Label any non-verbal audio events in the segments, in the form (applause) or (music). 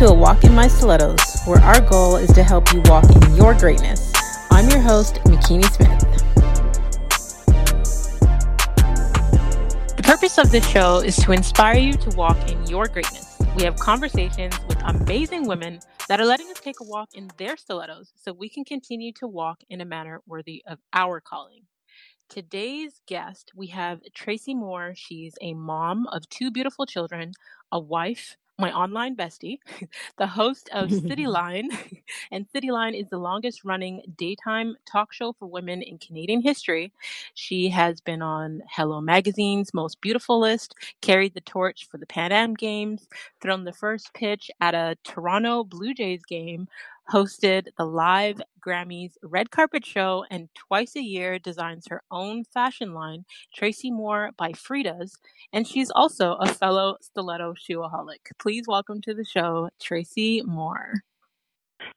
To A Walk in My Stilettos, where our goal is to help you walk in your greatness. I'm your host, Makini Smith. The purpose of this show is to inspire you to walk in your greatness. We have conversations with amazing women that are letting us take a walk in their stilettos so we can continue to walk in a manner worthy of our calling. Today's guest, we have Tracy Moore. She's a mom of two beautiful children, a wife, my online bestie, (laughs) the host of Cityline. (laughs) (laughs) and Cityline is the longest running daytime talk show for women in Canadian history. She has been on Hello Magazine's Most Beautiful list, carried the torch for the Pan Am Games, thrown the first pitch at a Toronto Blue Jays game, hosted the live Grammys red carpet show, and twice a year designs her own fashion line, Tracy Moore by Freda's, and she's also a fellow stiletto shoeaholic. Please welcome to the show, Tracy Moore.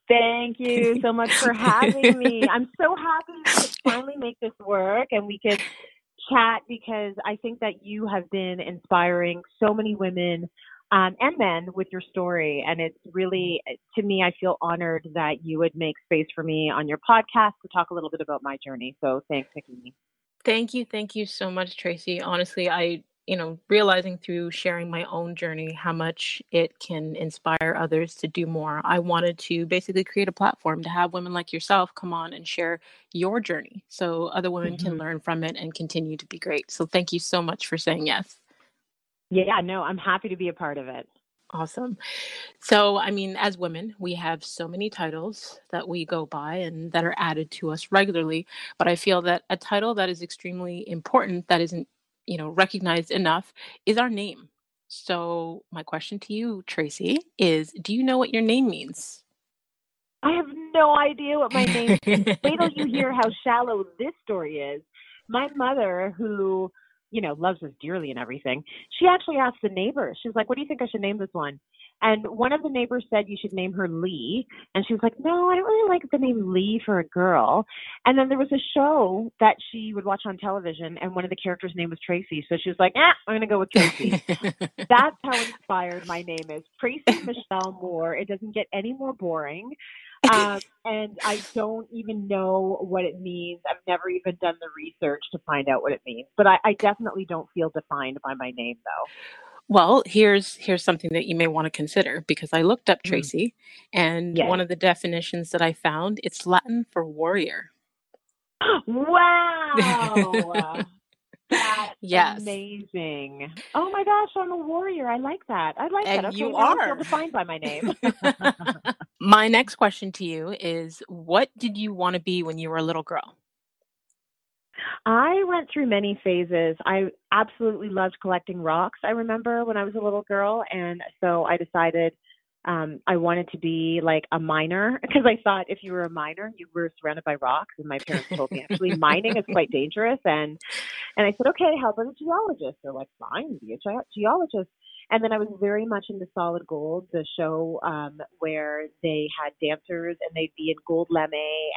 Thank you so much for having me. (laughs) I'm so happy we could finally make this work and we could chat because I think that you have been inspiring so many women um, and men with your story. And it's really, to me, I feel honored that you would make space for me on your podcast to talk a little bit about my journey. So thanks, Nikki. Thank you. Thank you so much, Tracy. Honestly, I, you know, realizing through sharing my own journey how much it can inspire others to do more. I wanted to basically create a platform to have women like yourself come on and share your journey so other women mm-hmm. can learn from it and continue to be great. So thank you so much for saying yes. Yeah, no, I'm happy to be a part of it. Awesome. So, I mean, as women, we have so many titles that we go by and that are added to us regularly. But I feel that a title that is extremely important, that isn't, you know, recognized enough, is our name. So, my question to you, Tracy, is do you know what your name means? I have no idea what my name means. Wait till you hear (laughs) how shallow this story is. My mother, who you know, loves us dearly and everything. She actually asked the neighbors. She was like, "What do you think I should name this one?" And one of the neighbors said you should name her Lee, and she was like, "No, I don't really like the name Lee for a girl." And then there was a show that she would watch on television, and one of the characters' name was Tracy, so she was like, "Eh, I'm gonna go with Tracy." (laughs) That's how inspired my name is Tracy Michelle Moore. It doesn't get any more boring um, (laughs) and I don't even know what it means. I've never even done the research to find out what it means. But I, I definitely don't feel defined by my name, though. Well, here's here's something that you may want to consider because I looked up mm. Tracy, mm. and yes. one of the definitions that I found it's Latin for warrior. (gasps) Wow. (laughs) That's yes. amazing. Oh my gosh, I'm a warrior. I like that. I like and that. Okay, you are. Defined by my name. (laughs) my next question to you is what did you want to be when you were a little girl? I went through many phases. I absolutely loved collecting rocks. I remember when I was a little girl, and so I decided um, I wanted to be like a miner (laughs) because I thought if you were a miner, you were surrounded by rocks. And my parents told me actually (laughs) mining is quite dangerous. And and I said, okay, how about a geologist? They're like, fine, be a ge- geologist. And then I was very much into Solid Gold, the show um, where they had dancers and they'd be in gold lame,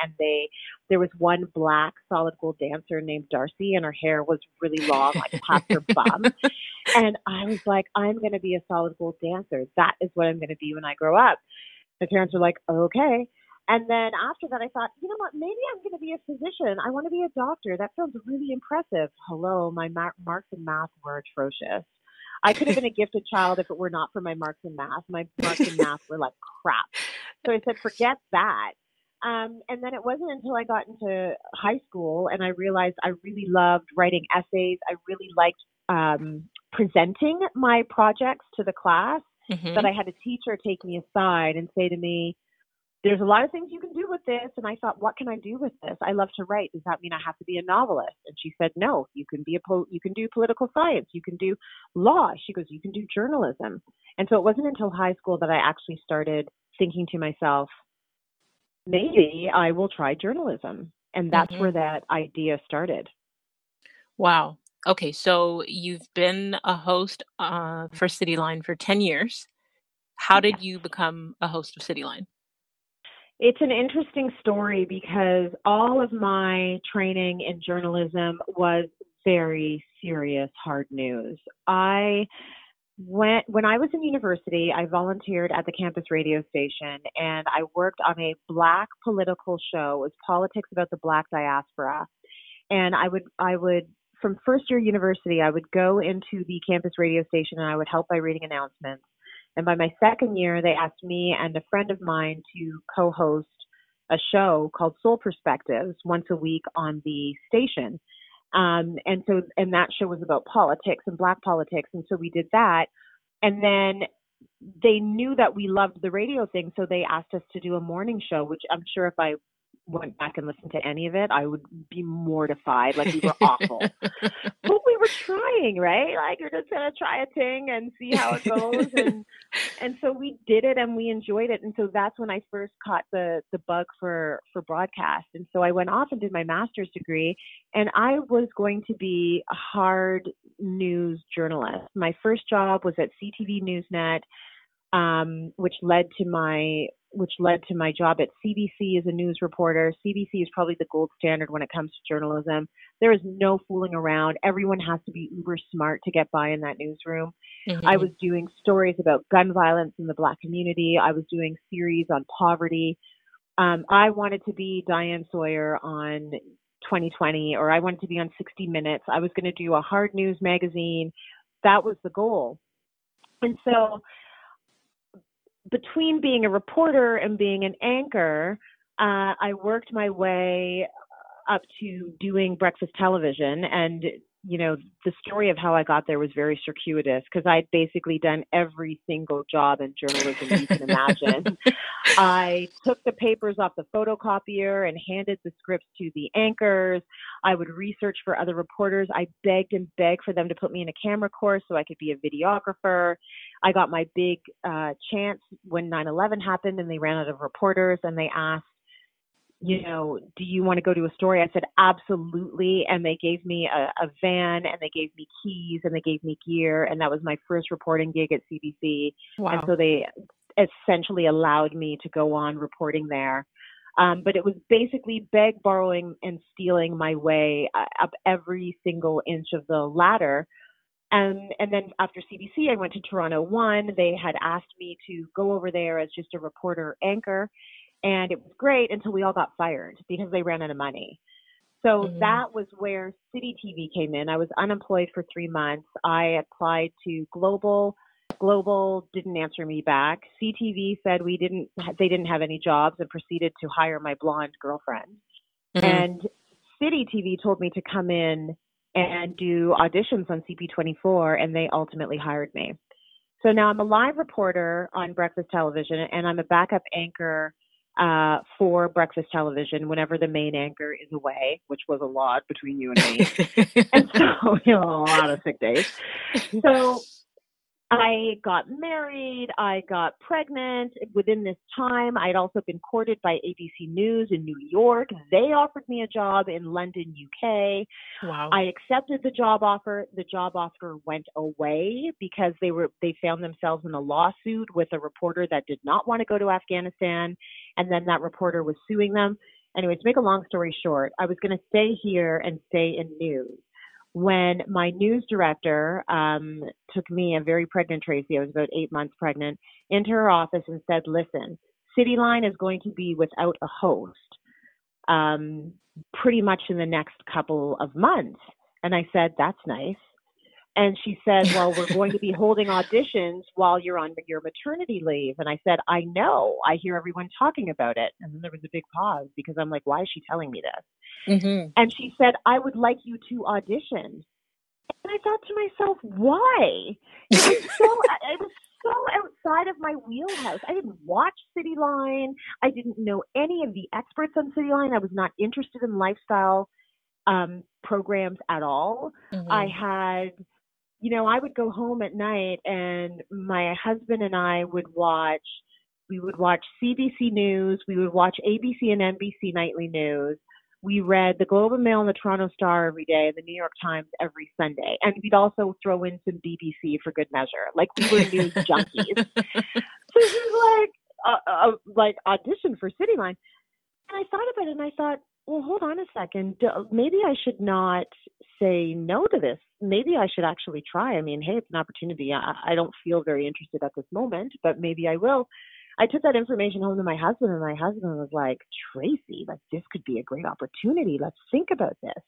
and they there was one black Solid Gold dancer named Darcy, and her hair was really long, like (laughs) past her bum. And I was like, I'm going to be a Solid Gold dancer. That is what I'm going to be when I grow up. My parents were like, okay. And then after that, I thought, you know what? Maybe I'm going to be a physician. I want to be a doctor. That sounds really impressive. Hello, my marks in math were atrocious. I could have been a gifted child if it were not for my marks in math. My marks in math were like (laughs) crap. So I said, forget that. Um, and then it wasn't until I got into high school and I realized I really loved writing essays. I really liked um, presenting my projects to the class mm-hmm. that I had a teacher take me aside and say to me, there's a lot of things you can do with this. And I thought, what can I do with this? I love to write. Does that mean I have to be a novelist? And she said, no, you can be a, pol- you can do political science. You can do law. She goes, you can do journalism. And so it wasn't until high school that I actually started thinking to myself, maybe I will try journalism. And that's mm-hmm. where that idea started. Wow. Okay. So you've been a host uh, for Cityline for 10 years. How did you become a host of Cityline? It's an interesting story because all of my training in journalism was very serious, hard news. I went when I was in university, I volunteered at the campus radio station, and I worked on a black political show. It was politics about the black diaspora, and I would I would from first year university, I would go into the campus radio station and I would help by reading announcements. And by my second year, they asked me and a friend of mine to co-host a show called Soul Perspectives once a week on the station. Um, and so, and that show was about politics and black politics. And so we did that. And then they knew that we loved the radio thing. So they asked us to do a morning show, which I'm sure if I went back and listened to any of it, I would be mortified. Like we were awful. (laughs) but we were trying, right? Like you're just gonna try a thing and see how it goes. and (laughs) and so we did it and we enjoyed it. And so that's when I first caught the the bug for for broadcast. And so I went off and did my master's degree and I was going to be a hard news journalist. My first job was at CTV Newsnet um, which led to my which led to my job at CBC as a news reporter. CBC is probably the gold standard when it comes to journalism. There is no fooling around. Everyone has to be uber smart to get by in that newsroom. Mm-hmm. I was doing stories about gun violence in the black community. I was doing series on poverty. Um, I wanted to be Diane Sawyer on 2020, or I wanted to be on 60 Minutes. I was going to do a hard news magazine. That was the goal. And so between being a reporter and being an anchor, uh, I worked my way up to doing breakfast television. And you know, the story of how I got there was very circuitous because I'd basically done every single job in journalism you can imagine. (laughs) I took the papers off the photocopier and handed the scripts to the anchors. I would research for other reporters. I begged and begged for them to put me in a camera course so I could be a videographer. I got my big uh, chance when 9 11 happened and they ran out of reporters and they asked, you know, do you want to go to a story? I said, absolutely. And they gave me a, a, van and they gave me keys and they gave me gear. And that was my first reporting gig at CBC. Wow. And so they essentially allowed me to go on reporting there. Um, but it was basically beg, borrowing, and stealing my way uh, up every single inch of the ladder. And, and then after CBC, I went to Toronto One. They had asked me to go over there as just a reporter anchor and it was great until we all got fired because they ran out of money. So mm-hmm. that was where City TV came in. I was unemployed for three months. I applied to Global. Global didn't answer me back. CTV said we didn't, they didn't have any jobs and proceeded to hire my blonde girlfriend. Mm-hmm. And City TV told me to come in and do auditions on CP24, and they ultimately hired me. So now I'm a live reporter on breakfast television, and I'm a backup anchor uh, for breakfast television whenever the main anchor is away, which was a lot between you and me. (laughs) and so, (laughs) you know, a lot of sick days. So I got married, I got pregnant. Within this time, I'd also been courted by ABC News in New York. They offered me a job in London, UK. Wow. I accepted the job offer. The job offer went away because they were they found themselves in a lawsuit with a reporter that did not want to go to Afghanistan and then that reporter was suing them. Anyway, to make a long story short, I was going to stay here and stay in news when my news director um, took me, a very pregnant Tracy, I was about eight months pregnant, into her office and said, Listen, Cityline is going to be without a host um, pretty much in the next couple of months. And I said, That's nice. And she said, Well, we're going to be (laughs) holding auditions while you're on your maternity leave. And I said, I know. I hear everyone talking about it. And then there was a big pause because I'm like, Why is she telling me this? Mm-hmm. And she said, I would like you to audition. And I thought to myself, Why? It was (laughs) so, it was so outside of my wheelhouse. I didn't watch Cityline. I didn't know any of the experts on Cityline. I was not interested in lifestyle um, programs at all. Mm-hmm. I had you know, I would go home at night and my husband and I would watch we would watch CBC News, we would watch ABC and NBC nightly news. We read the Globe and Mail and the Toronto Star every day, and the New York Times every Sunday, and we'd also throw in some BBC for good measure. Like we were news (laughs) junkies. so he's like, uh, uh, like audition for Cityline, and I thought about it, and I thought, well, hold on a second. Maybe I should not say no to this. Maybe I should actually try. I mean, hey, it's an opportunity. I, I don't feel very interested at this moment, but maybe I will. I took that information home to my husband, and my husband was like, Tracy, like this could be a great opportunity. Let's think about this.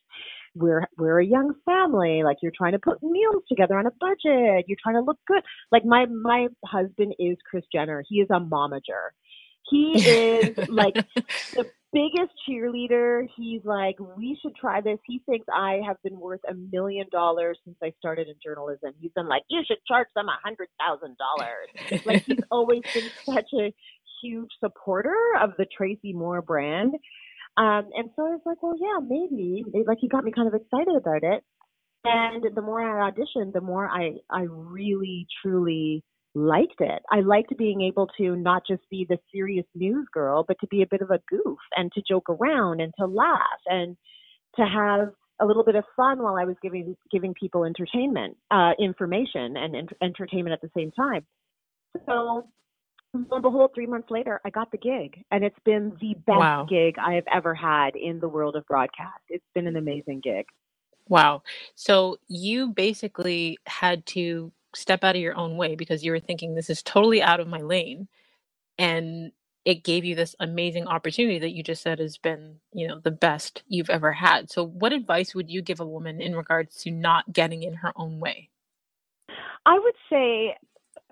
We're we're a young family. Like you're trying to put meals together on a budget. You're trying to look good. Like my my husband is Kris Jenner. He is a momager. He is like the (laughs) biggest cheerleader. He's like, we should try this. He thinks I have been worth a million dollars since I started in journalism. He's been like, you should charge them a hundred thousand dollars. Like he's (laughs) always been such a huge supporter of the Tracy Moore brand. Um, and so I was like, well, yeah, maybe. Like he got me kind of excited about it. And the more I auditioned, the more I I really truly liked it. I liked being able to not just be the serious news girl, but to be a bit of a goof and to joke around and to laugh and to have a little bit of fun while I was giving giving people entertainment, uh, information, and, entertainment at the same time. So, lo and behold, three months later, I got the gig, and it's been the best wow. gig I have ever had in the world of broadcast. It's been an amazing gig. Wow. So you basically had to step out of your own way because you were thinking this is totally out of my lane. And it gave you this amazing opportunity that you just said has been you know the best you've ever had. So what advice would you give a woman in regards to not getting in her own way? I would say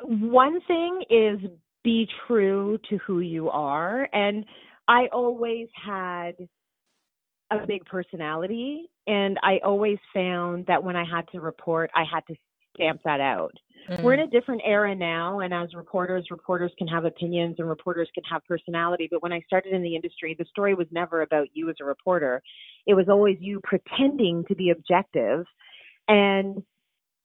one thing is be true to who you are. And i always had a big personality and i always found that when i had to report i had to stamp that out. Mm-hmm. We're in a different era now, and as reporters, reporters can have opinions and reporters can have personality. But when I started in the industry, the story was never about you as a reporter. It was always you pretending to be objective and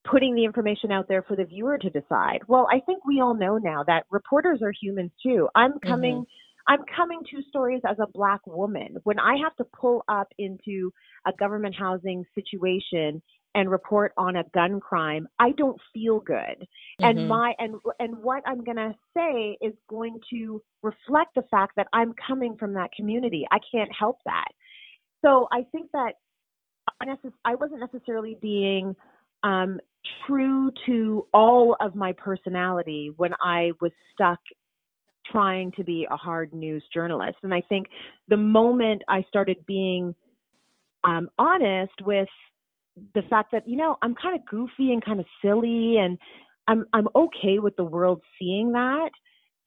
putting the information out there for the viewer to decide. Well, I think we all know now that reporters are humans too. I'm coming. Mm-hmm. I'm coming to stories as a black woman. When I have to pull up into a government housing situation and report on a gun crime, I don't feel good. Mm-hmm. And my and and what I'm going to say is going to reflect the fact that I'm coming from that community. I can't help that. So I think that I wasn't necessarily being um, true to all of my personality when I was stuck trying to be a hard news journalist. And I think the moment I started being um, honest with the fact that you know I'm kind of goofy and kind of silly and I'm I'm okay with the world seeing that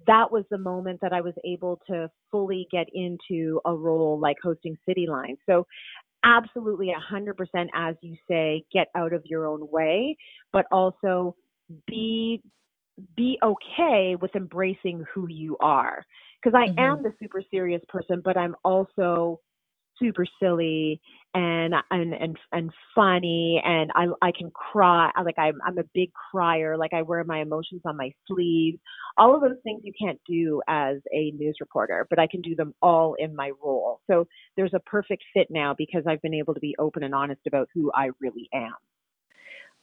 that was the moment that I was able to fully get into a role like hosting Cityline. So absolutely 100% as you say get out of your own way but also be be okay with embracing who you are because I mm-hmm. am the super serious person but I'm also super silly and and and and funny and I I can cry like I'm I'm a big crier like I wear my emotions on my sleeve. All of those things you can't do as a news reporter but I can do them all in my role. So there's a perfect fit now because I've been able to be open and honest about who I really am.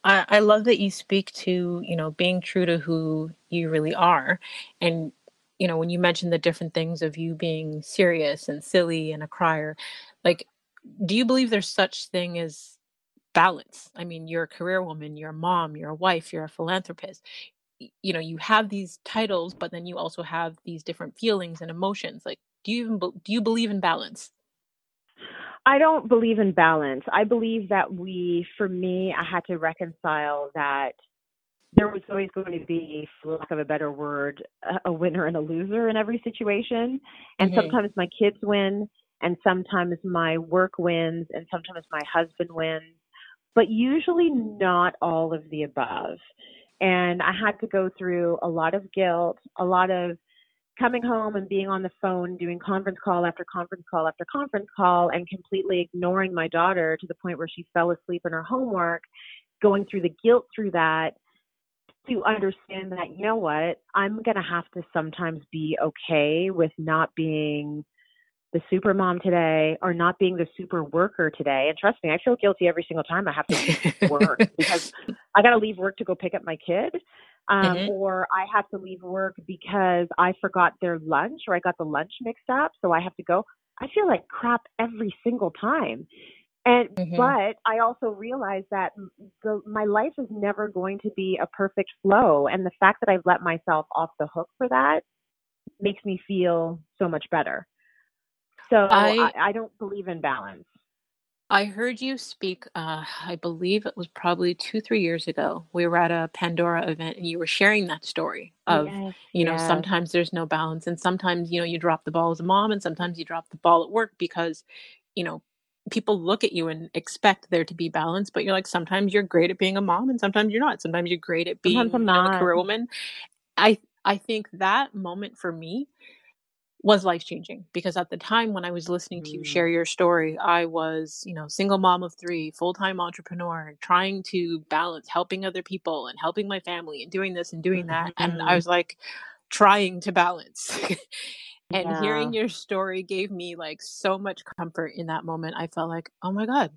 I, I love that you speak to you know being true to who you really are and you know when you mentioned the different things of you being serious and silly and a crier like do you believe there's such thing as balance? I mean you're a career woman you're a mom you're a wife you're a philanthropist. You know you have these titles but then you also have these different feelings and emotions. Like do you even do you believe in balance? I don't believe in balance. I believe that we, for me, I had to reconcile that there was always going to be, for lack of a better word, a winner and a loser in every situation. And mm-hmm. sometimes my kids win, and sometimes my work wins, and sometimes my husband wins, but usually not all of the above. And I had to go through a lot of guilt, a lot of coming home and being on the phone, doing conference call after conference call after conference call, and completely ignoring my daughter to the point where she fell asleep in her homework, going through the guilt through that to understand that you know what i'm going to have to sometimes be okay with not being the super mom today or not being the super worker today. And trust me i feel guilty every single time i have to (laughs) work because i got to leave work to go pick up my kid um, mm-hmm. or i have to leave work because i forgot their lunch or i got the lunch mixed up so i have to go. I feel like crap every single time And Mhm. but I also realize that the, my life is never going to be a perfect flow, and the fact that I've let myself off the hook for that makes me feel so much better. So I, I I don't believe in balance. I heard you speak, uh, I believe it was probably 2, 3 years ago. We were at a Pandora event and you were sharing that story of, Yes, you know, yes. sometimes there's no balance and sometimes, you know, you drop the ball as a mom and sometimes you drop the ball at work because, you know, people look at you and expect there to be balance, but you're like, sometimes you're great at being a mom and sometimes you're not. Sometimes you're great at being, you know, a career woman. I I think that moment for me was life changing because at the time when I was listening to you Mm, share your story, I was, you know, single mom of three, full time entrepreneur, trying to balance helping other people and helping my family and doing this and doing that. And I mhm. was like trying to balance. (laughs) and Yeah, hearing your story gave me like so much comfort in that moment. I felt like, oh my God.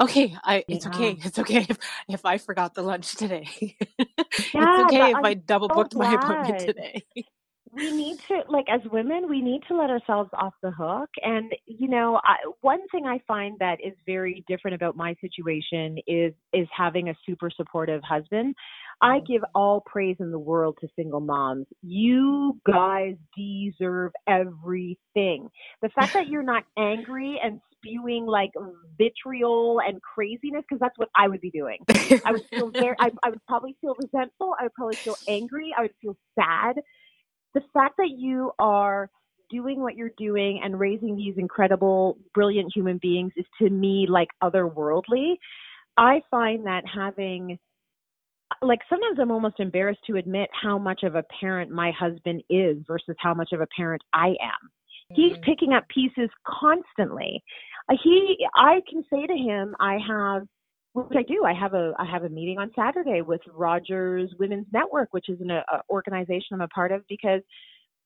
Okay, I it's yeah, okay. It's okay if, if I forgot the lunch today. (laughs) it's okay if I'm I double so booked my appointment today. (laughs) we need to like as women we need to let ourselves off the hook and you know I, one thing i find that is very different about my situation is is having a super supportive husband i Mhm. give all praise in the world to single moms you guys deserve everything the fact that you're not angry and spewing like vitriol and craziness because that's what i would be doing I would feel (laughs) very, I, I would probably feel resentful. I would probably feel angry. I would feel sad the fact that you are doing what you're doing and raising these incredible, brilliant human beings is to me like otherworldly. I find that having, like, sometimes I'm almost embarrassed to admit how much of a parent my husband is versus how much of a parent I am. He's Mm, picking up pieces constantly. Uh, He, I can say to him, I have which I do. I have a I have a meeting on Saturday with Rogers Women's Network, which is an a, organization I'm a part of because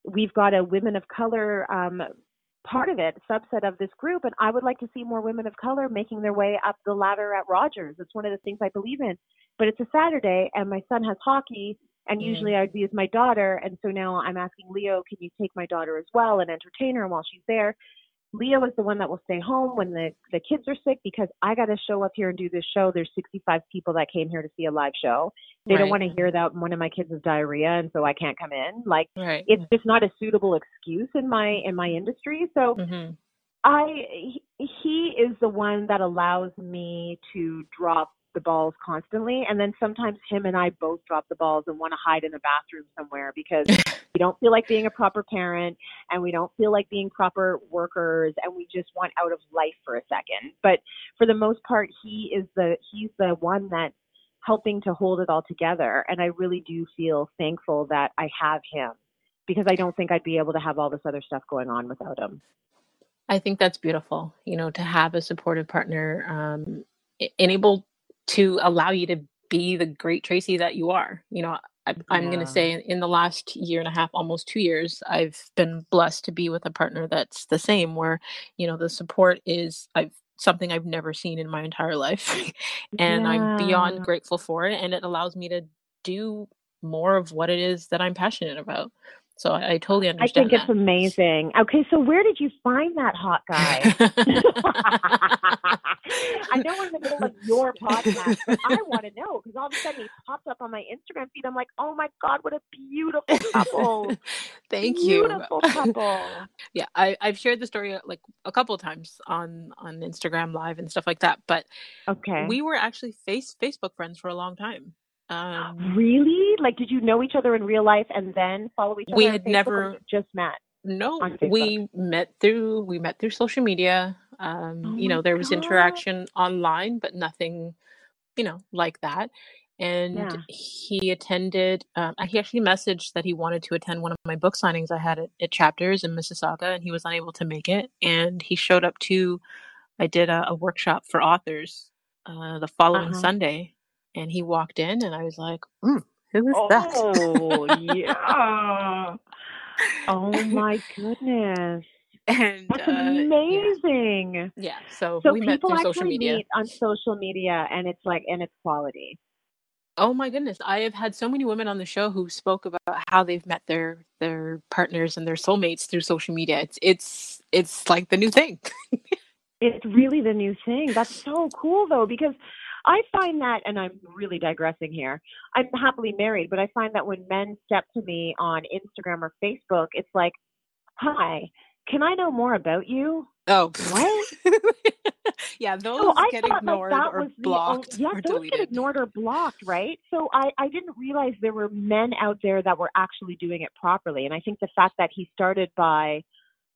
we've got a women of color um, part of it, subset of this group, and I would like to see more women of color making their way up the ladder at Rogers. It's one of the things I believe in. But it's a Saturday, and my son has hockey, and mm, usually I'd be with my daughter, and so now I'm asking Leo, can you take my daughter as well and entertain her while she's there? Leo is the one that will stay home when the the kids are sick because I got to show up here and do this show. There's 65 people that came here to see a live show. They don't want to hear that one of my kids has diarrhea and so I can't come in. Like right. it's just not a suitable excuse in my in my industry. So Mhm. I he is the one that allows me to drop the balls constantly and then sometimes him and I both drop the balls and want to hide in the bathroom somewhere because (laughs) we don't feel like being a proper parent and we don't feel like being proper workers and we just want out of life for a second. But for the most part he is the he's the one that's helping to hold it all together and I really do feel thankful that I have him because I don't think I'd be able to have all this other stuff going on without him. I think that's beautiful, you know, to have a supportive partner, um, a and able to allow you to be the great Tracy that you are. You know, I I'm gonna say in the last year and a half, almost 2 years, I've been blessed to be with a partner that's the same where, you know, the support is I've something I've never seen in my entire life, (laughs) and I'm beyond grateful for it, and it allows me to do more of what it is that I'm passionate about. So I I totally understand. I think understand it's amazing. Okay, so where did you find that hot guy? (laughs) I know we're in the middle of your podcast, but I want to know because all of a sudden he popped up on my Instagram feed. I'm like, oh my God, what a beautiful couple. (laughs) Thank you. Beautiful couple. (laughs) Yeah, I I've shared the story, uh, like, a couple of times on on Instagram Live and stuff like that, but Okay. we were actually face Facebook friends for a long time. Um, Really? Like, did you know each other in real life and then follow each other we had Facebook never just met no, we met through we met through social media. Oh Um, you know, there was God. interaction online, but nothing you know, like that. And Yeah. he attended, um, he actually messaged that he wanted to attend one of my book signings I had at, at Chapters in Mississauga, and he was unable to make it. And he showed up to, I did a, a workshop for authors uh, the following huh. Sunday, and he walked in, and I was like, mm, who is that? Oh, yeah. (laughs) Oh my goodness. and That's uh, amazing. yeah. So So we met through social media. meet on social media and it's like and it's quality. Oh my goodness, I have had so many women on the show who spoke about how they've met their their partners and their soulmates through social media. It's it's it's like the new thing. (laughs) It's really the new thing. That's so cool though, because I find that, and I'm really digressing here. I'm happily married, but I find that when men step to me on Instagram or Facebook, it's like, "Hi, can I know more about you?" Oh, what? (laughs) yeah, those so get ignored that or blocked. The, yeah, or those deleted. get ignored or blocked, right? So I, I didn't realize there were men out there that were actually doing it properly. And I think the fact that he started by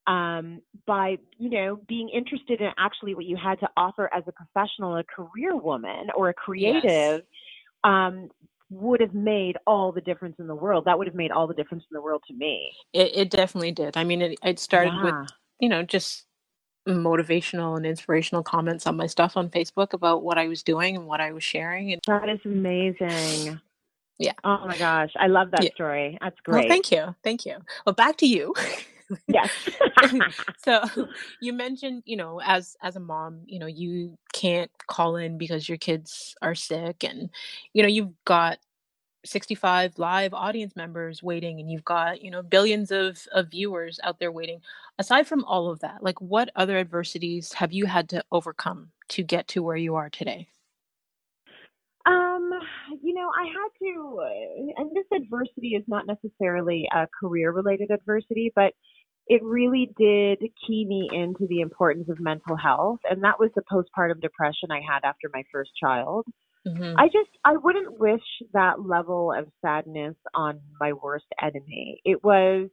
um, by you know being interested in actually what you had to offer as a professional, a career woman or a creative, yes. um, would have made all the difference in the world. That would have made all the difference in the world to me. It, it definitely did. I mean, it, it started yeah. with you know just motivational and inspirational comments on my stuff on Facebook about what I was doing and what I was sharing. And that is amazing. Yeah. Oh my gosh, I love that yeah. story. That's great. Well, thank you, thank you. Well, back to you. (laughs) yes. (laughs) so (laughs) you mentioned, you know, as as a mom, you know, you can't call in because your kids are sick, and you know, you've got 65 live audience members waiting and you've got you know billions of, of viewers out there waiting aside from all of that like what other adversities have you had to overcome to get to where you are today um you know i had to and this adversity is not necessarily a career related adversity but it really did key me into the importance of mental health and that was the postpartum depression i had after my first child Mm-hmm. I just I wouldn't wish that level of sadness on my worst enemy. It was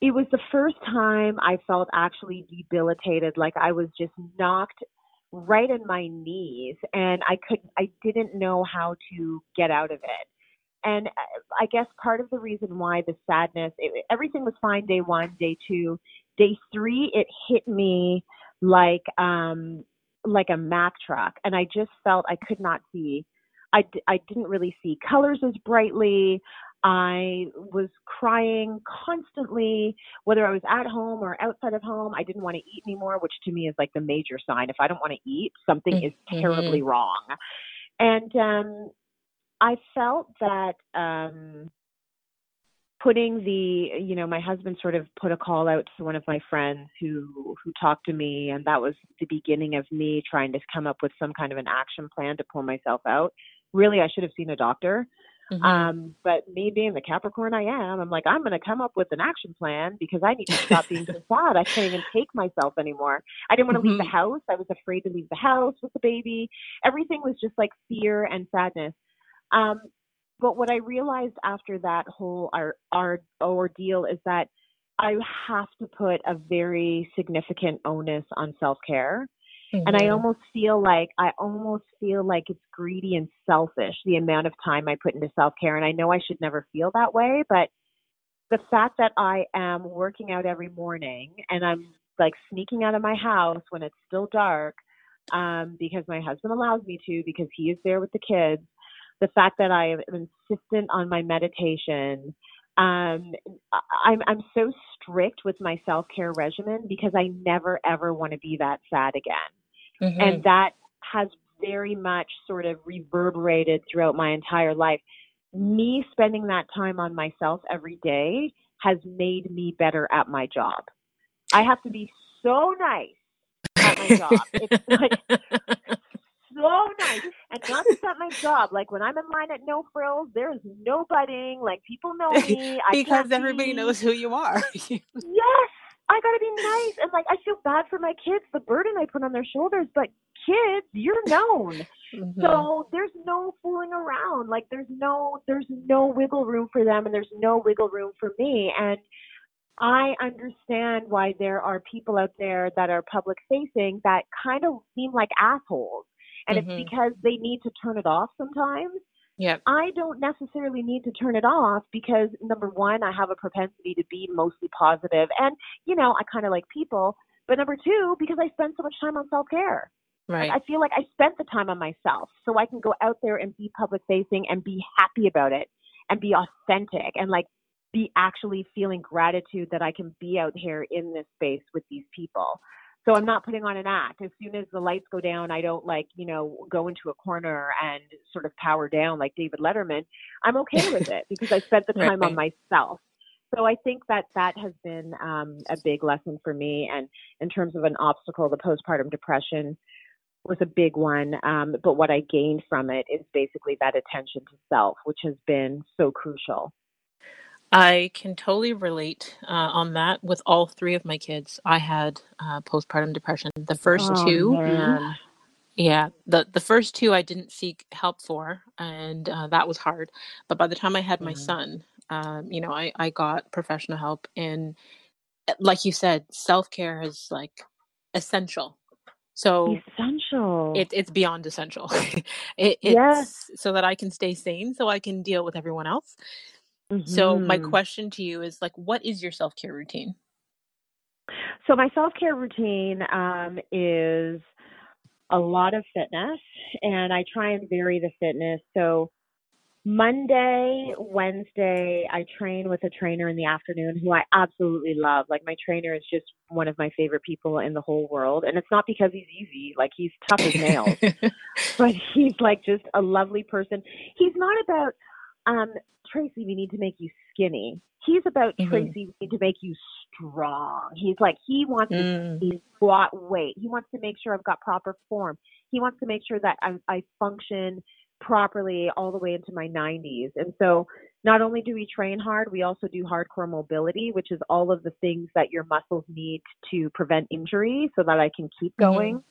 it was the first time I felt actually debilitated, like I was just knocked right in my knees and I couldn't I didn't know how to get out of it. And I guess part of the reason why the sadness, it, everything was fine day one, day two, day three, it hit me like um like a Mack truck, and I just felt I could not see. I, I didn't really see colors as brightly. I was crying constantly, whether I was at home or outside of home. I didn't want to eat anymore, which to me is like the major sign. If I don't want to eat, something is mm-hmm. terribly wrong. And um, I felt that um, putting the you know my husband sort of put a call out to one of my friends who who talked to me and that was the beginning of me trying to come up with some kind of an action plan to pull myself out really i should have seen a doctor mm-hmm. um but me being the capricorn i am i'm like i'm going to come up with an action plan because i need to stop being so (laughs) sad i can't even take myself anymore i didn't want to mm-hmm. leave the mm-hmm. house i was afraid to leave the house with the baby everything was just like fear and sadness um but what I realized after that whole our, our ordeal is that I have to put a very significant onus on self care. Mm-hmm. And I mm-hmm. almost feel like I almost feel like it's greedy and selfish the amount of time I put into self care. And I know I should never feel that way, but the fact that I am working out every morning and I'm like sneaking out of my house when it's still dark um, because my husband allows me to because he is there with the kids the fact that I am insistent on my meditation. Um, I'm I'm so strict with my self care regimen because I never ever want to be that sad again, mm-hmm. and that has very much sort of reverberated throughout my entire life. Me spending that time on myself every day has made me better at my job. I have to be so nice at my job. It's (laughs) like so nice. And not just at my job. Like when I'm in line at No Frills, there's no budding. Like people know me. (laughs) because everybody be... knows who you are. (laughs) yes. I gotta be nice. And like I feel bad for my kids, the burden I put on their shoulders, but kids, you're known. Mm-hmm. So there's no fooling around. Like there's no there's no wiggle room for them and there's no wiggle room for me. And I understand why there are people out there that are public facing that kind of seem like assholes and mm-hmm. it's because they need to turn it off sometimes. Yeah. I don't necessarily need to turn it off because number one, I have a propensity to be mostly positive and, you know, I kind of like people. But number two, because I spend so much time on self care. Right. I feel like I spent the time on myself so I can go out there and be public facing and be happy about it and be authentic and like be actually feeling gratitude that I can be out here in this space with these people. So I'm not putting on an act. As soon as the lights go down, I don't like, you know, go into a corner and sort of power down like David Letterman. I'm okay with it (laughs) because I spent the time right. on myself. so I think that that has been um, a big lesson for me. And in terms of an obstacle, the postpartum depression was a big one. Um, but what I gained from it is basically that attention to self, which has been so crucial. I can totally relate uh, on that with all three of my kids. I had uh, postpartum depression. The first Oh two, man. yeah, the the first two I didn't seek help for, and uh, that was hard. But by the time I had my Yeah. son, um, you know, I I got professional help, and uh, like you said, self care is like essential. So Essential. it it's beyond essential. (laughs) it, yes. it's so that I can stay sane, so I can deal with everyone else. So my hmm question to you is like, what is your self care routine? So my self care routine um, is a lot of fitness, and I try and vary the fitness. So Monday, Wednesday, I train with a trainer in the afternoon who I absolutely love. Like my trainer is just one of my favorite people in the whole world, and it's not because he's easy. Like he's tough as nails, (laughs) but he's like just a lovely person. He's not about um Tracy, we need to make you skinny. He's about hmm Tracy, we need to make you strong. He's like he wants to Mm, see squat weight. He wants to make sure I've got proper form. He wants to make sure that I, I function properly all the way into my 90s. And so not only do we train hard, we also do hardcore mobility, which is all of the things that your muscles need to prevent injury so that I can keep hmm going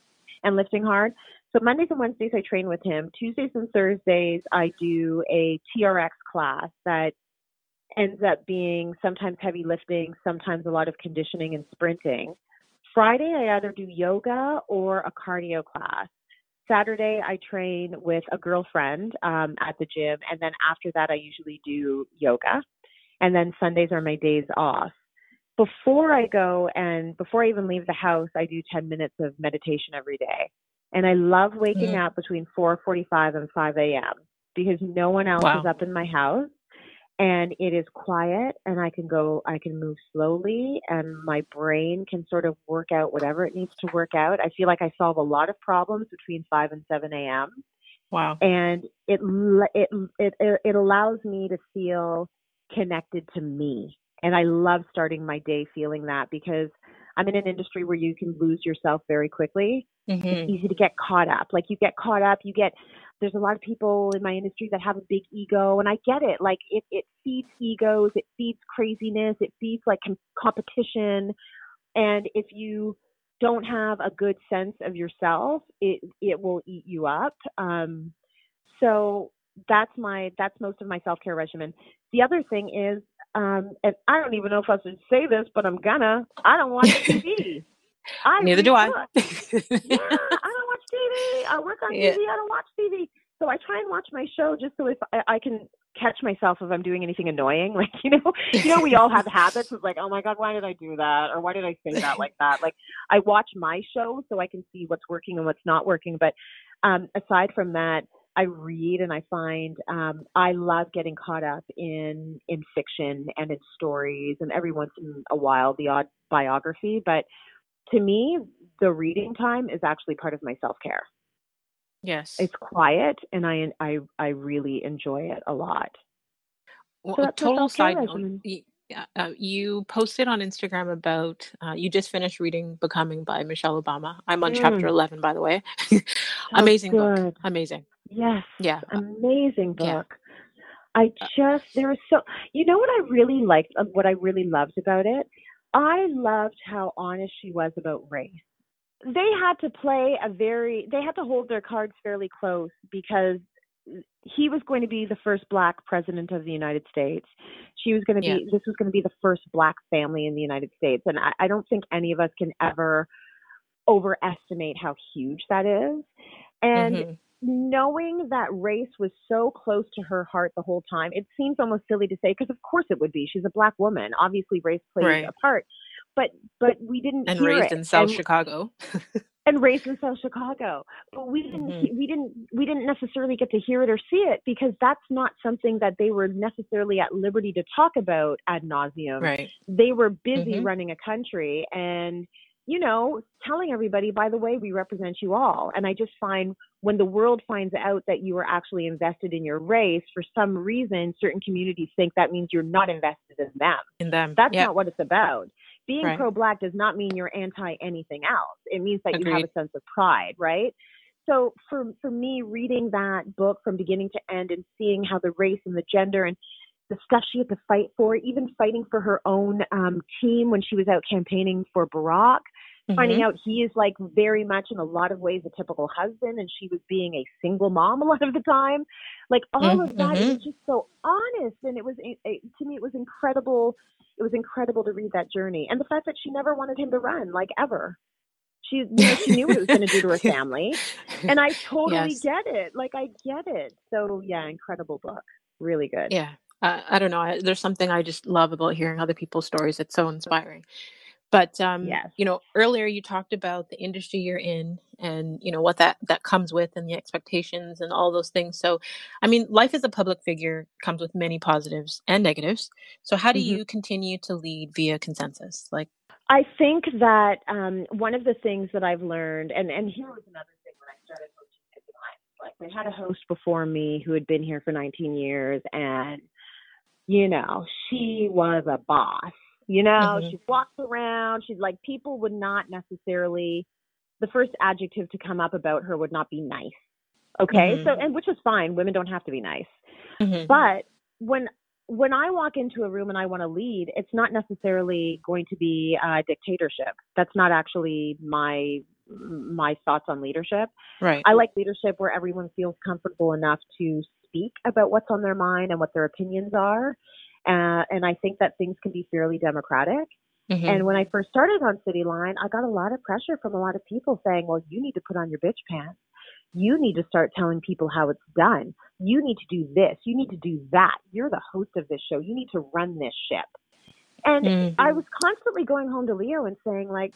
and lifting hard. So Mondays and Wednesdays I train with him. Tuesdays and Thursdays I do a TRX class that ends up being sometimes heavy lifting, sometimes a lot of conditioning and sprinting. Friday I either do yoga or a cardio class. Saturday I train with a girlfriend um, at the gym, and then after that I usually do yoga, and then Sundays are my days off. Before I go and before I even leave the house, I do 10 minutes of meditation every day. And I love waking mm, up between 4:45 and 5 a.m. because no one else is up in my house and it is quiet and I can go I can move slowly and my brain can sort of work out whatever it needs to work out. I feel like I solve a lot of problems between 5 and 7 a.m. Wow. and it l- it it it it allows me to feel connected to me. And I love starting my day feeling that because I'm in an industry where you can lose yourself very quickly it's hmm easy to get caught up. Like you get caught up, you get there's a lot of people in my industry that have a big ego and I get it. Like it it feeds egos, it feeds craziness, it feeds like com- competition and if you don't have a good sense of yourself, it it will eat you up. Um so that's my that's most of my self-care regimen. The other thing is um and I don't even know if I should say this, but I'm gonna I don't watch (laughs) TV. I Neither do I. (laughs) Yeah, I don't watch TV. I work on yeah. TV. I don't watch TV. So I try and watch my show just so if I, I can catch myself if I'm doing anything annoying. (laughs) Like you know, you know, we all have habits of like, oh my god, why did I do that, or why did I say that like that? Like I watch my show so I can see what's working and what's not working. But um, aside from that, I read and I find um, I love getting caught up in in fiction and in stories, and every once in a while the odd biography. But to me, the reading time is actually part of my self care. Yes. It's quiet, and I I I really enjoy it a lot. Well, So a total side note. uh, uh, you posted on Instagram about uh, you just finished reading Becoming by Michelle Obama. I'm on chapter Mm, 11, by the way. (laughs) Amazing book. Amazing. Yes, Yeah. amazing Yeah. book. I Uh, just there was so you know what I really liked, uh, what I really loved about it. I loved how honest she was about race. They had to play a very they had to hold their cards fairly close because he was going to be the first black president of the United States. She was going to Yeah. be this was going to be the first black family in the United States, and I, I don't think any of us can ever overestimate how huge that is. And hmm knowing that race was so close to her heart the whole time, it seems almost silly to say because of course it would be. She's a black woman. Obviously, race plays Right. a part, but but we didn't And raised it, in South and Chicago. (laughs) and raised in South Chicago. But we didn't hmm we didn't we didn't necessarily get to hear it or see it because that's not something that they were necessarily at liberty to talk about ad nauseum. Right. They were busy hmm running a country and you know, telling everybody, by the way, we represent you all. And I just find when the world finds out that you are actually invested in your race, for some reason, certain communities think that means you're not invested in them. In them. That's not what it's about. Being Right. pro black does not mean you're anti anything else. It means that you have a sense of pride, right? So for for me reading that book from beginning to end and seeing how the race and the gender and the stuff she had to fight for, even fighting for her own um, team when she was out campaigning for Barack, finding Mhm. out he is like very much in a lot of ways a typical husband and she was being a single mom (laughs) a lot of the time like all of that Mhm. was just so honest and it was it, it, to me it was incredible it was incredible to read that journey and the fact that she never wanted him to run like ever she you know she knew what it was going to do to her (laughs) family and i totally Yes. get it like i get it so yeah incredible book really good Yeah. Uh, I don't know. I, there's something I just love about hearing other people's stories. It's so inspiring. But um, Yes. you know, earlier you talked about the industry you're in and you know what that that comes with and the expectations and all those things. So, I mean, life as a public figure comes with many positives and negatives. So, how do Mhm. you continue to lead via consensus? Like, I think that um, one of the things that I've learned, and, and here was another thing when I started hosting like they had a host before me who had been here for 19 years, and you know she was a boss. You know, Mhm. she walks around. She's like people would not necessarily. The first adjective to come up about her would not be nice. Okay, Mhm. so and which is fine. Women don't have to be nice. Mhm. But when when I walk into a room and I want to lead, it's not necessarily going to be a dictatorship. That's not actually my my thoughts on leadership. right. I like leadership where everyone feels comfortable enough to speak about what's on their mind and what their opinions are. Uh, and I think that things can be fairly democratic. Mhm. And when I first started on Cityline, I got a lot of pressure from a lot of people saying, well, you need to put on your bitch pants. You need to start telling people how it's done. You need to do this. You need to do that. You're the host of this show. You need to run this ship. And Mhm. I was constantly going home to Leo and saying, like,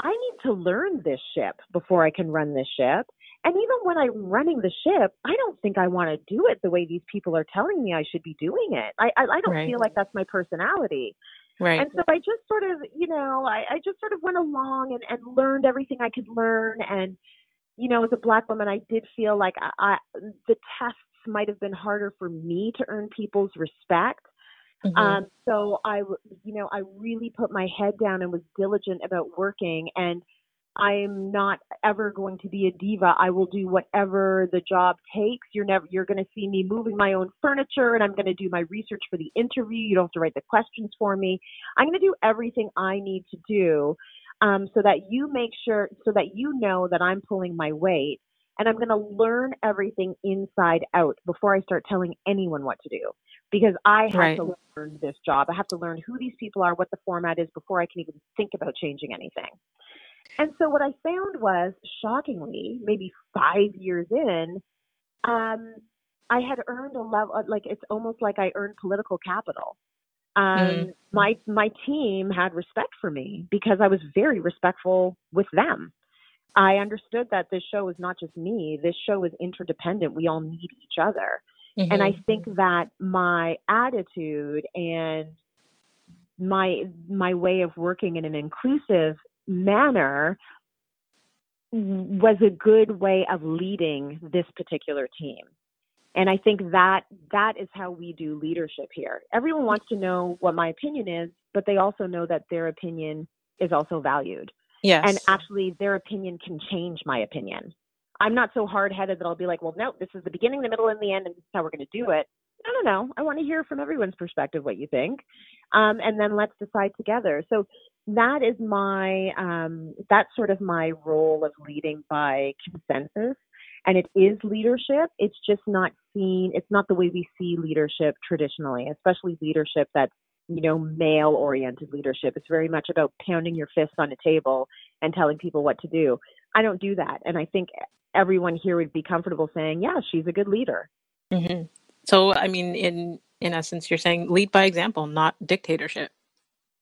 I need to learn this ship before I can run this ship. And even when I'm running the ship, I don't think I want to do it the way these people are telling me I should be doing it. I I, I don't Right. feel like that's my personality. right. And so I just sort of, you know, I, I just sort of went along and, and learned everything I could learn. And, you know, as a black woman, I did feel like I, I the tests might have been harder for me to earn people's respect. Mhm. Um, so I, you know, I really put my head down and was diligent about working. And I'm not ever going to be a diva. I will do whatever the job takes. You're never, you're going to see me moving my own furniture, and I'm going to do my research for the interview. You don't have to write the questions for me. I'm going to do everything I need to do, um, so that you make sure, so that you know that I'm pulling my weight. And I'm going to learn everything inside out before I start telling anyone what to do because I have Right. to learn this job. I have to learn who these people are, what the format is before I can even think about changing anything. And so what I found was, shockingly, maybe five years in, um, I had earned a level, like it's almost like I earned political capital. Um, Mm. My my team had respect for me because I was very respectful with them. I understood that this show is not just me. This show is interdependent. We all need each other. And I think that my attitude and my my way of working in an inclusive manner was a good way of leading this particular team. And I think that that is how we do leadership here. Everyone wants to know what my opinion is, but they also know that their opinion is also valued. yes. And actually, their opinion can change my opinion. I'm not so hard headed that I'll be like, well, no, this is the beginning, the middle, and the end, and this is how we're going to do it. No, no, no. I want to hear from everyone's perspective what you think, um, and then let's decide together. So that is my um, that's sort of my role of leading by consensus, and it is leadership. It's just not seen. It's not the way we see leadership traditionally, especially leadership that's you know male oriented leadership. It's very much about pounding your fist on a table and telling people what to do. I don't do that, and I think everyone here would be comfortable saying, yeah, she's a good leader. hmm So, I mean, in in essence, you're saying lead by example, not dictatorship.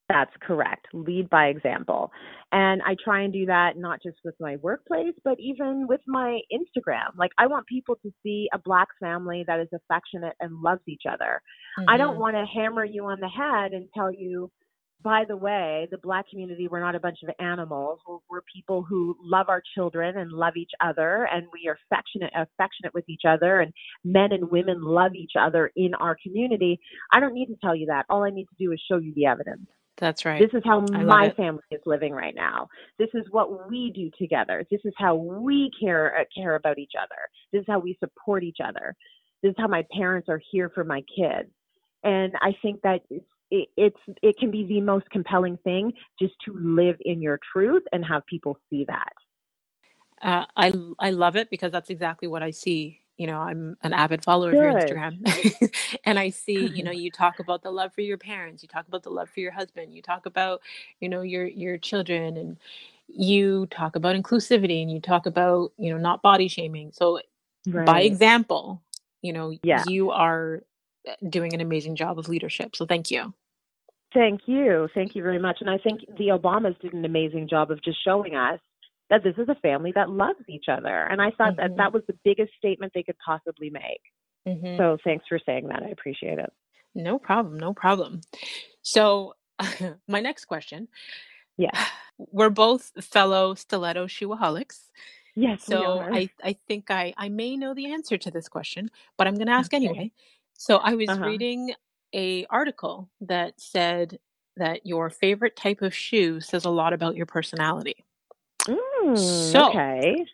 That's correct. Lead by example. And I try and do that not just with my workplace, but even with my Instagram. Like, I want people to see a Black family that is affectionate and loves each other. I don't Mhm. want to hammer you on the head and tell you, by the way, the black community, we're not a bunch of animals. We're, we're, people who love our children and love each other, and we are affectionate, affectionate with each other, and men and women love each other in our community. I don't need to tell you that. All I need to do is show you the evidence. That's right. This is how my family is living right now. This is what we do together. This is how we care uh, care about each other. This is how we support each other. This is how my parents are here for my kids. And I think that it's it, it's it can be the most compelling thing just to live in your truth and have people see that. Uh, I I love it because that's exactly what I see. You know, I'm an avid follower Good. of your Instagram, (laughs) and I see. You know, (laughs) you talk about the love for your parents, you talk about the love for your husband, you talk about you know your your children, and you talk about inclusivity, and you talk about you know not body shaming. So, right. by example, you know, yeah. you are uh, doing an amazing job of leadership. So, thank you. Thank you. Thank you very much. And I think the Obamas did an amazing job of just showing us that this is a family that loves each other. And I thought mm-hmm. that that was the biggest statement they could possibly make. Mm-hmm. So thanks for saying that. I appreciate it. No problem. No problem. So, (laughs) my next question. Yeah. (sighs) We're both fellow stiletto shoeaholics. Yes. So I, I think I, I may know the answer to this question, but I'm going to ask okay. anyway. So I was uh-huh. reading a article that said that your favorite type of shoe says a lot about your personality. Mm, so, okay.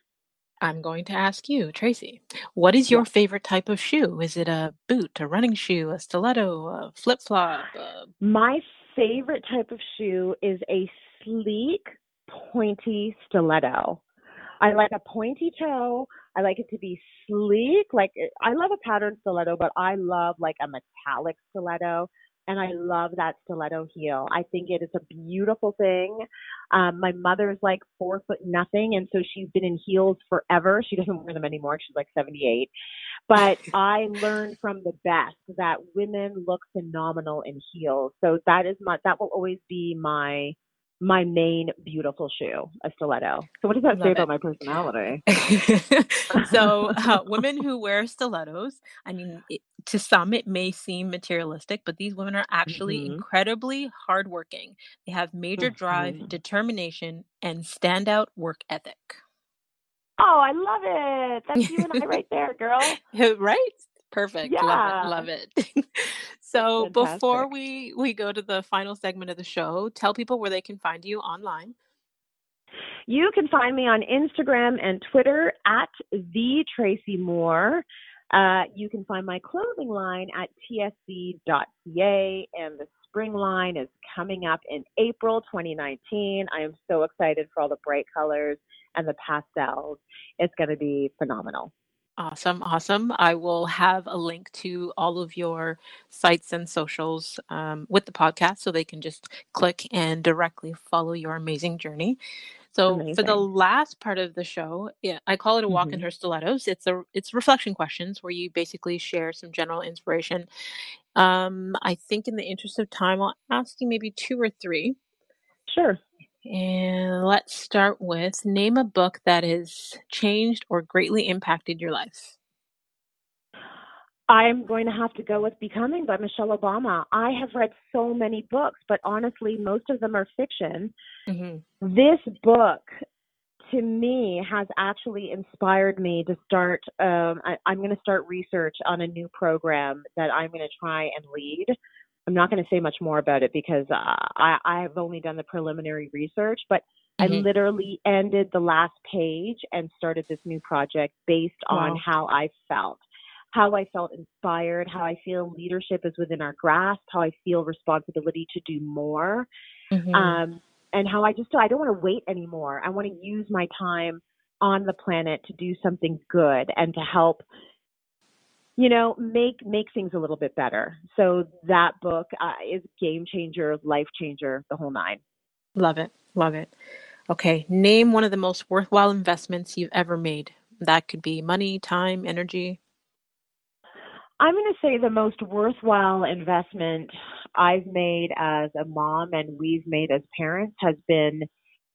I'm going to ask you, Tracy, what is your favorite type of shoe? Is it a boot, a running shoe, a stiletto, a flip flop? A... My favorite type of shoe is a sleek, pointy stiletto. I like a pointy toe. I like it to be sleek. Like I love a patterned stiletto, but I love like a metallic stiletto. And I love that stiletto heel. I think it is a beautiful thing. Um, my mother is like four foot nothing, and so she's been in heels forever. She doesn't wear them anymore. She's like 78. But (laughs) I learned from the best that women look phenomenal in heels. So that is my that will always be my my main beautiful shoe, a stiletto. So, what does that Love say it. about my personality? (laughs) so, uh, women who wear stilettos, I mean, it, to some it may seem materialistic, but these women are actually mm-hmm. incredibly hardworking. They have major mm-hmm. drive, determination, and standout work ethic. Oh, I love it. That's you and I right there, girl. (laughs) right? Perfect. Yeah. Love it. (laughs) Love it. so Fantastic. before we we go to the final segment of the show, tell people where they can find you online. You can find me on Instagram and Twitter at the Tracy Moore. Uh, you can find my clothing line at tsc.ca, and the spring line is coming up in April 2019. I am so excited for all the bright colors and the pastels. It's going to be phenomenal. Awesome, awesome. I will have a link to all of your sites and socials um, with the podcast so they can just click and directly follow your amazing journey. So for the last part of the show, yeah, I call it a walk in mm-hmm. her stilettos. It's a it's reflection questions where you basically share some general inspiration. Um, I think in the interest of time, I'll ask you maybe two or three. Sure. And let's start with name a book that has changed or greatly impacted your life. I'm going to have to go with Becoming by Michelle Obama. I have read so many books, but honestly, most of them are fiction. Mm-hmm. This book, to me, has actually inspired me to start. Um, I, I'm going to start research on a new program that I'm going to try and lead I'm not going to say much more about it because uh, I, I have only done the preliminary research, but mm-hmm. I literally ended the last page and started this new project based on how I felt, how I felt inspired, how I feel leadership is within our grasp, how I feel responsibility to do more, mm-hmm. um, and how I just I don't want to wait anymore. I want to use my time on the planet to do something good and to help you know, make make things a little bit better. So that book uh, is game changer, life changer, the whole nine. Love it, love it. Okay, name one of the most worthwhile investments you've ever made. That could be money, time, energy. I'm going to say the most worthwhile investment I've made as a mom and we've made as parents has been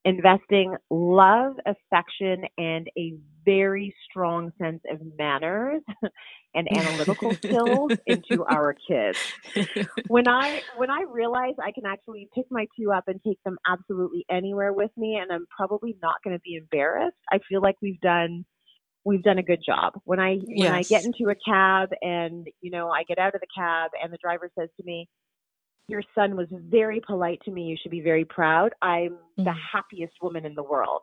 investing love, affection, and a very strong sense of manners (laughs) and analytical skills into our kids. When I when I realize I can actually pick my two up and take them absolutely anywhere with me and I'm probably not going to be embarrassed, I feel like we've done we've done a good job. When I when yes. I get into a cab and you know I get out of the cab and the driver says to me, your son was very polite to me. You should be very proud. I'm mm-hmm. the happiest woman in the world.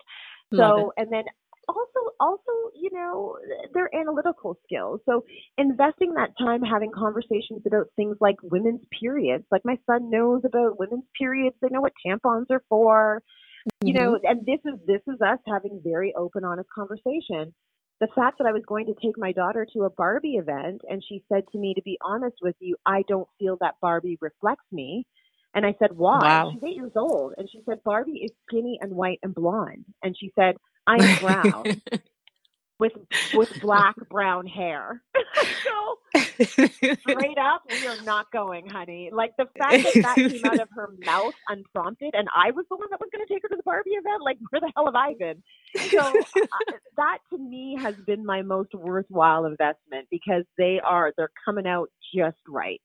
So, and then also, also, you know, their analytical skills. So, investing that time having conversations about things like women's periods. Like my son knows about women's periods. They know what tampons are for. Mm-hmm. You know, and this is this is us having very open, honest conversation the fact that I was going to take my daughter to a Barbie event and she said to me, to be honest with you, I don't feel that Barbie reflects me. And I said, why? Wow. She's eight years old. And she said, Barbie is skinny and white and blonde. And she said, I'm (laughs) brown with with (laughs) black brown hair. (laughs) so straight up, we are not going, honey. Like the fact that that came out of her mouth unprompted, and I was the one that was going to take her to the Barbie event. Like, where the hell have I been? So uh, that to me has been my most worthwhile investment because they are they're coming out just right.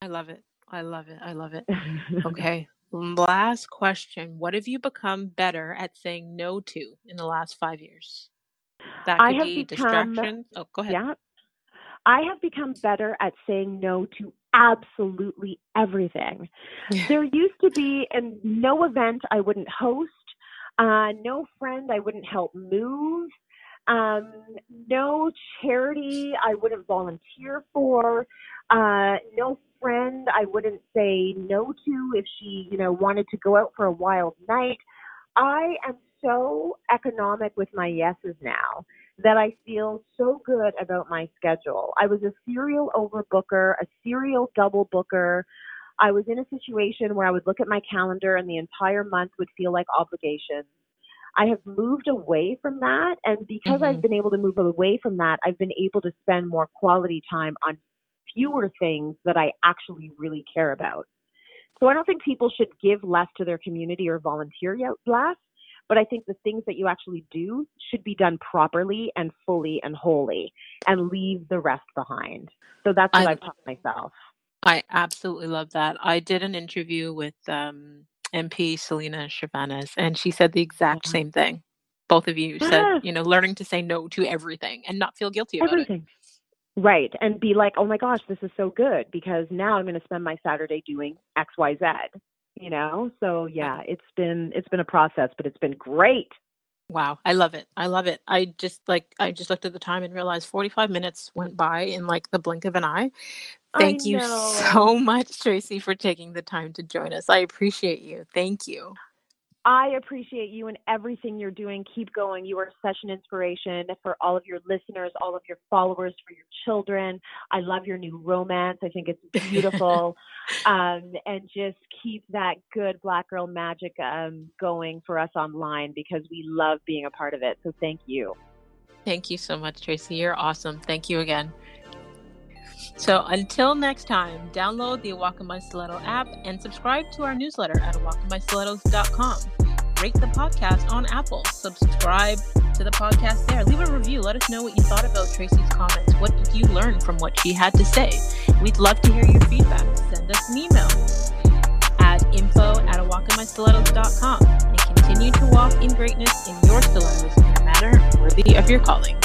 I love it. I love it. I love it. (laughs) Okay. Last question. What have you become better at saying no to in the last five years? That I have be become, distractions. Oh, go ahead. Yeah. I have become better at saying no to absolutely everything. There used to be and no event I wouldn't host, uh, no friend I wouldn't help move, um, no charity I wouldn't volunteer for, uh, no friend I wouldn't say no to if she, you know, wanted to go out for a wild night. I am so economic with my yeses now that I feel so good about my schedule. I was a serial overbooker, a serial double booker. I was in a situation where I would look at my calendar and the entire month would feel like obligations. I have moved away from that. And because mm-hmm. I've been able to move away from that, I've been able to spend more quality time on fewer things that I actually really care about. So I don't think people should give less to their community or volunteer less. But I think the things that you actually do should be done properly and fully and wholly and leave the rest behind. So that's what I, have taught myself. I absolutely love that. I did an interview with um, MP Celina Chavannes, and she said the exact same thing. Both of you said, you know, learning to say no to everything and not feel guilty about everything. it. Right. And be like, oh my gosh, this is so good because now I'm going to spend my Saturday doing XYZ you know? So yeah it's been it's been a process but it's been great. Wow. I love it. I love it. I just like i just looked at the time and realized 45 minutes went by in like the blink of an eye. Thank you so (laughs) much tracy for taking the time to join us. I appreciate you. Thank you I appreciate you and everything you're doing. Keep going. You are such an inspiration for all of your listeners, all of your followers, for your children. I love your new romance. I think it's (laughs) beautiful. um, and just keep that good black girl magic um, going for us online because we love being a part of it. So thank you. Thank you so much, Tracy. You're awesome. Thank you again. So until next time, download the Walk in My Stiletto app and subscribe to our newsletter at walkinmystilettos.com. Rate the podcast on Apple. Subscribe to the podcast there. Leave a review. Let us know what you thought about Tracy's comments. What did you learn from what she had to say? We'd love to hear your feedback. Send us an email at info at walkinmystilettos.com and continue to walk in greatness in your stilettos in a manner worthy of your calling.